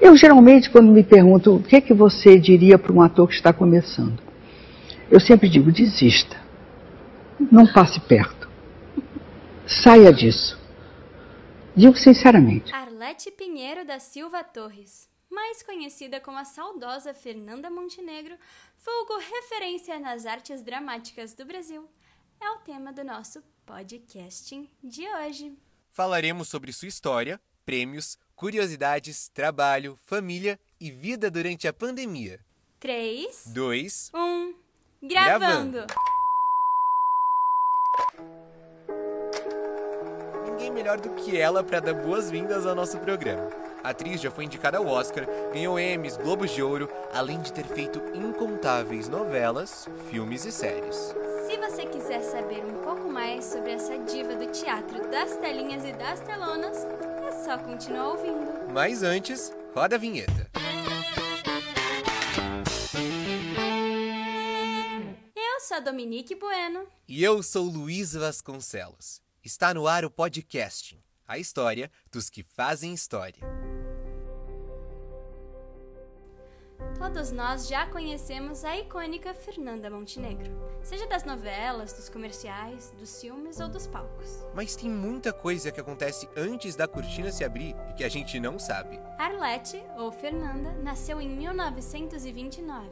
Eu geralmente, quando me perguntam o que, é que você diria para um ator que está começando, eu sempre digo: desista. Não passe perto. Saia disso. Digo sinceramente. Arlete Pinheiro da Silva Torres, mais conhecida como a saudosa Fernanda Montenegro, vulgo referência nas artes dramáticas do Brasil, é o tema do nosso podcasting de hoje. Falaremos sobre sua história, prêmios, curiosidades, trabalho, família e vida durante a pandemia. 3, 2, 1, gravando. Ninguém melhor do que ela para dar boas-vindas ao nosso programa. A atriz já foi indicada ao Oscar, ganhou Emmys, Globos de Ouro, além de ter feito incontáveis novelas, filmes e séries. Se você quiser saber um pouco mais sobre essa diva do teatro das telinhas e das telonas, só continuar ouvindo. Mas antes, roda a vinheta. Eu sou a Dominique Bueno. E eu sou Luiz Vasconcelos. Está no ar o podcasting, a história dos que fazem história. Todos nós já conhecemos a icônica Fernanda Montenegro, seja das novelas, dos comerciais, dos filmes ou dos palcos. Mas tem muita coisa que acontece antes da cortina se abrir e que a gente não sabe. Arlete, ou Fernanda, nasceu em 1929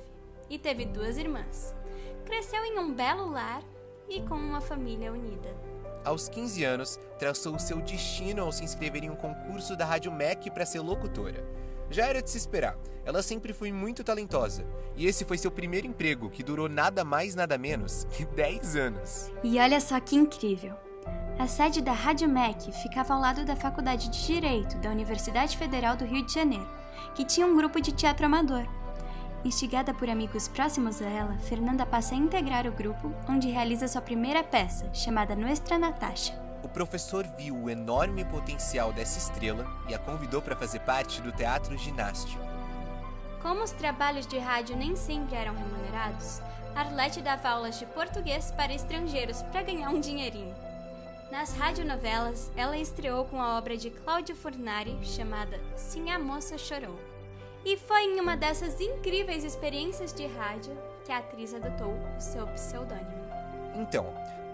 e teve duas irmãs. Cresceu em um belo lar e com uma família unida. Aos 15 anos, traçou o seu destino ao se inscrever em um concurso da Rádio MEC para ser locutora. Já era de se esperar, ela sempre foi muito talentosa, e esse foi seu primeiro emprego, que durou nada mais nada menos que 10 anos. E olha só que incrível! A sede da Rádio MEC ficava ao lado da Faculdade de Direito da Universidade Federal do Rio de Janeiro, que tinha um grupo de teatro amador. Instigada por amigos próximos a ela, Fernanda passa a integrar o grupo, onde realiza sua primeira peça, chamada Nuestra Natasha. O professor viu o enorme potencial dessa estrela e a convidou para fazer parte do teatro ginástico. Como os trabalhos de rádio nem sempre eram remunerados, Arlete dava aulas de português para estrangeiros para ganhar um dinheirinho. Nas radionovelas, ela estreou com a obra de Cláudio Furnari chamada Sim a Moça Chorou. E foi em uma dessas incríveis experiências de rádio que a atriz adotou o seu pseudônimo. Então,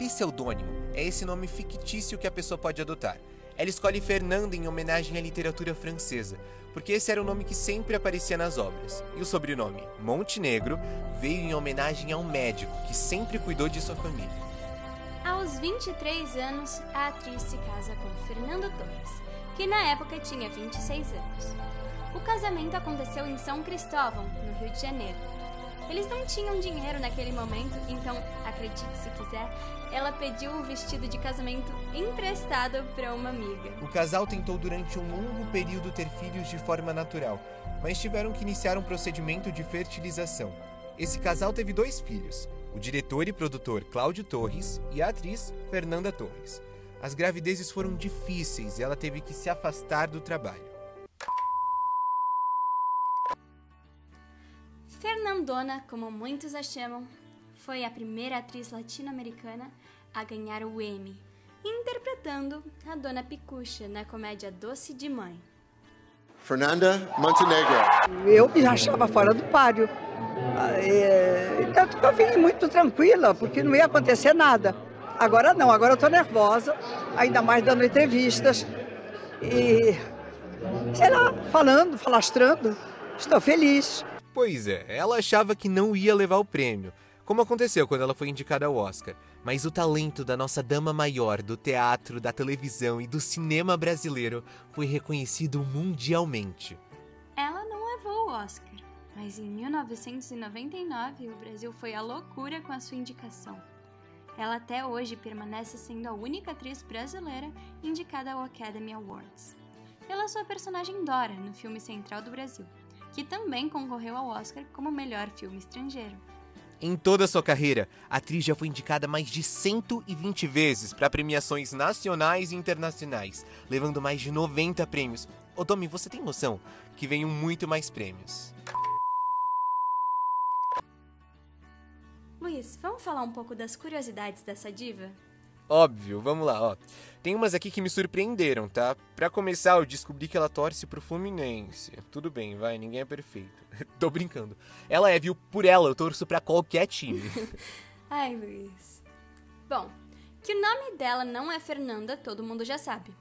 pseudônimo é esse nome fictício que a pessoa pode adotar. Ela escolhe Fernanda em homenagem à literatura francesa, porque esse era o nome que sempre aparecia nas obras. E o sobrenome Montenegro veio em homenagem a um médico que sempre cuidou de sua família. Aos 23 anos, a atriz se casa com Fernando Torres, que na época tinha 26 anos. O casamento aconteceu em São Cristóvão, no Rio de Janeiro. Eles não tinham dinheiro naquele momento, então, acredite se quiser, ela pediu o vestido de casamento emprestado para uma amiga. O casal tentou durante um longo período ter filhos de forma natural, mas tiveram que iniciar um procedimento de fertilização. Esse casal teve dois filhos, o diretor e produtor Cláudio Torres e a atriz Fernanda Torres. As gravidezes foram difíceis e ela teve que se afastar do trabalho. Fernandona, como muitos a chamam, foi a primeira atriz latino-americana a ganhar o Emmy, interpretando a Dona Picucha na comédia Doce de Mãe. Fernanda Montenegro. Eu me achava fora do páreo. É, Tanto que eu vim muito tranquila, porque não ia acontecer nada. Agora não, agora eu estou nervosa, ainda mais dando entrevistas. E, sei lá, falando, falastrando. Estou feliz. Pois é, ela achava que não ia levar o prêmio, como aconteceu quando ela foi indicada ao Oscar. Mas o talento da nossa dama maior do teatro, da televisão e do cinema brasileiro foi reconhecido mundialmente. Ela não levou o Oscar, mas em 1999 o Brasil foi à loucura com a sua indicação. Ela até hoje permanece sendo a única atriz brasileira indicada ao Academy Awards, pela sua personagem Dora no filme Central do Brasil, que também concorreu ao Oscar como melhor filme estrangeiro. Em toda a sua carreira, a atriz já foi indicada mais de 120 vezes para premiações nacionais e internacionais, levando mais de 90 prêmios. Ô Domi, você tem noção que venham muito mais prêmios? Luiz, vamos falar um pouco das curiosidades dessa diva? Óbvio, vamos lá, ó. Tem umas aqui que me surpreenderam, tá? Pra começar, eu descobri que ela torce pro Fluminense. Tudo bem, vai, ninguém é perfeito. Tô brincando. Ela é, viu? Por ela, eu torço pra qualquer time. Ai, Luiz. Bom, que o nome dela não é Fernanda, todo mundo já sabe.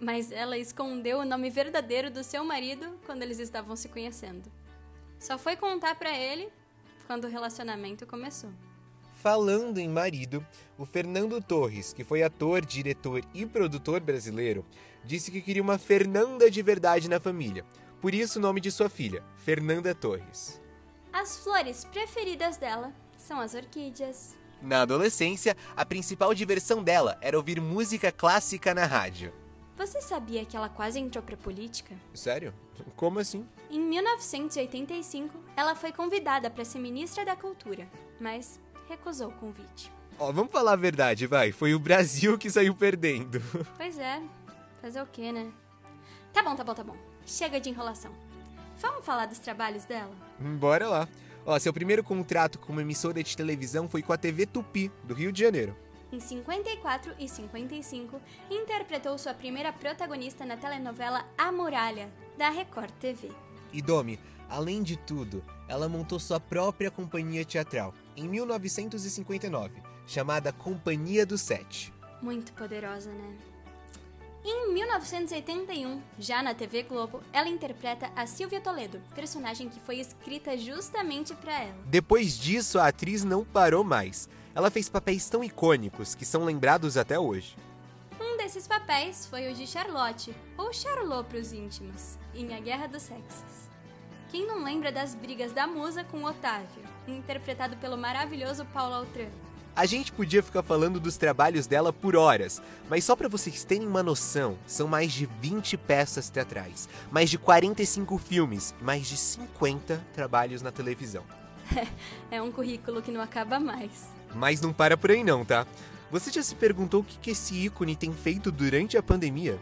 Mas ela escondeu o nome verdadeiro do seu marido quando eles estavam se conhecendo. Só foi contar pra ele quando o relacionamento começou. Falando em marido, o Fernando Torres, que foi ator, diretor e produtor brasileiro, disse que queria uma Fernanda de verdade na família. Por isso o nome de sua filha, Fernanda Torres. As flores preferidas dela são as orquídeas. Na adolescência, a principal diversão dela era ouvir música clássica na rádio. Você sabia que ela quase entrou pra política? Sério? Como assim? Em 1985, ela foi convidada para ser ministra da Cultura, mas recusou o convite. Ó, vamos falar a verdade, vai. Foi o Brasil que saiu perdendo. Pois é, fazer o quê, né? Tá bom, tá bom, tá bom. Chega de enrolação. Vamos falar dos trabalhos dela? Bora lá. Ó, seu primeiro contrato como emissora de televisão foi com a TV Tupi, do Rio de Janeiro. Em 54 e 55, interpretou sua primeira protagonista na telenovela A Muralha, da Record TV. E Domi, além de tudo, ela montou sua própria companhia teatral, em 1959, chamada Companhia do Sete. Muito poderosa, né? Em 1981, já na TV Globo, ela interpreta a Silvia Toledo, personagem que foi escrita justamente para ela. Depois disso, a atriz não parou mais. Ela fez papéis tão icônicos que são lembrados até hoje. Um desses papéis foi o de Charlotte, ou Charlot para os íntimos, em A Guerra dos Sexos. Quem não lembra das brigas da musa com Otávio, interpretado pelo maravilhoso Paulo Altran? A gente podia ficar falando dos trabalhos dela por horas, mas só para vocês terem uma noção, são mais de 20 peças teatrais, mais de 45 filmes e mais de 50 trabalhos na televisão. é um currículo que não acaba mais. Mas não para por aí não, tá? Você já se perguntou o que esse ícone tem feito durante a pandemia?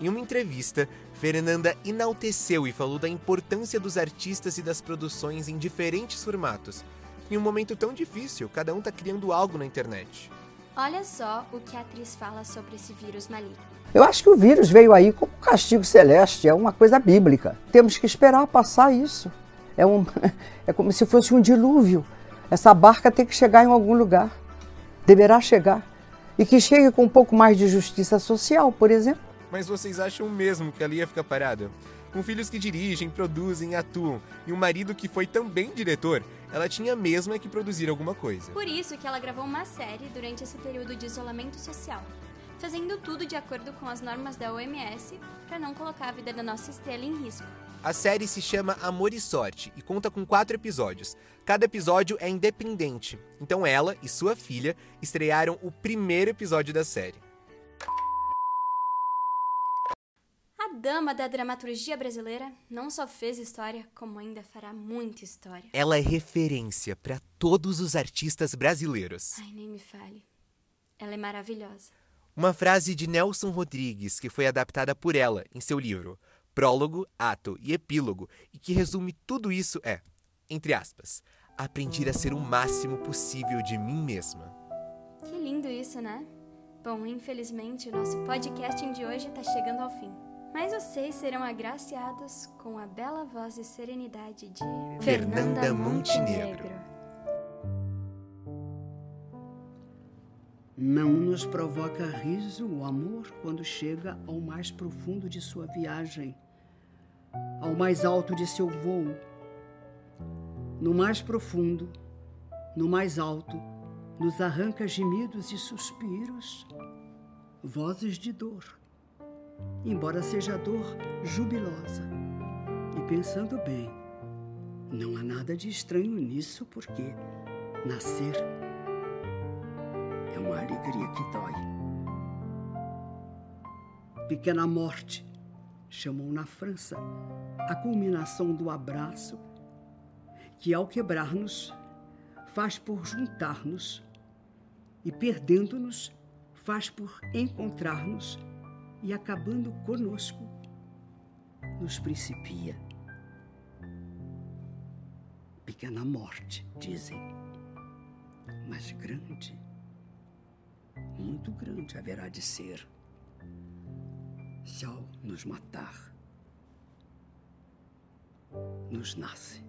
Em uma entrevista, Fernanda enalteceu e falou da importância dos artistas e das produções em diferentes formatos. Em um momento tão difícil, cada um tá criando algo na internet. Olha só o que a atriz fala sobre esse vírus maligno. Eu acho que o vírus veio aí como um castigo celeste, é uma coisa bíblica. Temos que esperar passar isso. É, um, é como se fosse um dilúvio. Essa barca tem que chegar em algum lugar. Deverá chegar. E que chegue com um pouco mais de justiça social, por exemplo. Mas vocês acham mesmo que ela ia ficar parada? Com filhos que dirigem, produzem, atuam e um marido que foi também diretor, ela tinha mesmo é que produzir alguma coisa. Por isso que ela gravou uma série durante esse período de isolamento social, fazendo tudo de acordo com as normas da OMS para não colocar a vida da nossa estrela em risco. A série se chama Amor e Sorte e conta com quatro episódios. Cada episódio é independente, então ela e sua filha estrearam o primeiro episódio da série. Dama da dramaturgia brasileira não só fez história, como ainda fará muita história. Ela é referência para todos os artistas brasileiros. Ai, nem me fale. Ela é maravilhosa. Uma frase de Nelson Rodrigues que foi adaptada por ela em seu livro Prólogo, Ato e Epílogo e que resume tudo isso é, entre aspas, aprendi a ser o máximo possível de mim mesma. Que lindo isso, né? Bom, infelizmente o nosso podcasting de hoje está chegando ao fim. Mas vocês serão agraciados com a bela voz e serenidade de Fernanda, Fernanda Montenegro. Não nos provoca riso o amor quando chega ao mais profundo de sua viagem, ao mais alto de seu voo. No mais profundo, no mais alto, nos arranca gemidos e suspiros, vozes de dor embora seja dor jubilosa. E pensando bem, não há nada de estranho nisso, porque nascer é uma alegria que dói. Pequena Morte chamou na França a culminação do abraço, que ao quebrar-nos faz por juntar-nos e perdendo-nos faz por encontrar-nos e acabando conosco, nos principia. Pequena morte, dizem, mas grande muito grande haverá de ser. Se ao nos matar, nos nasce